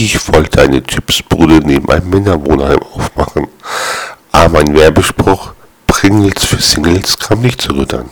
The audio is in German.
Ich wollte eine Chipsbude neben einem Männerwohnheim aufmachen, aber mein Werbespruch Pringles für Singles kam nicht zu rüttern.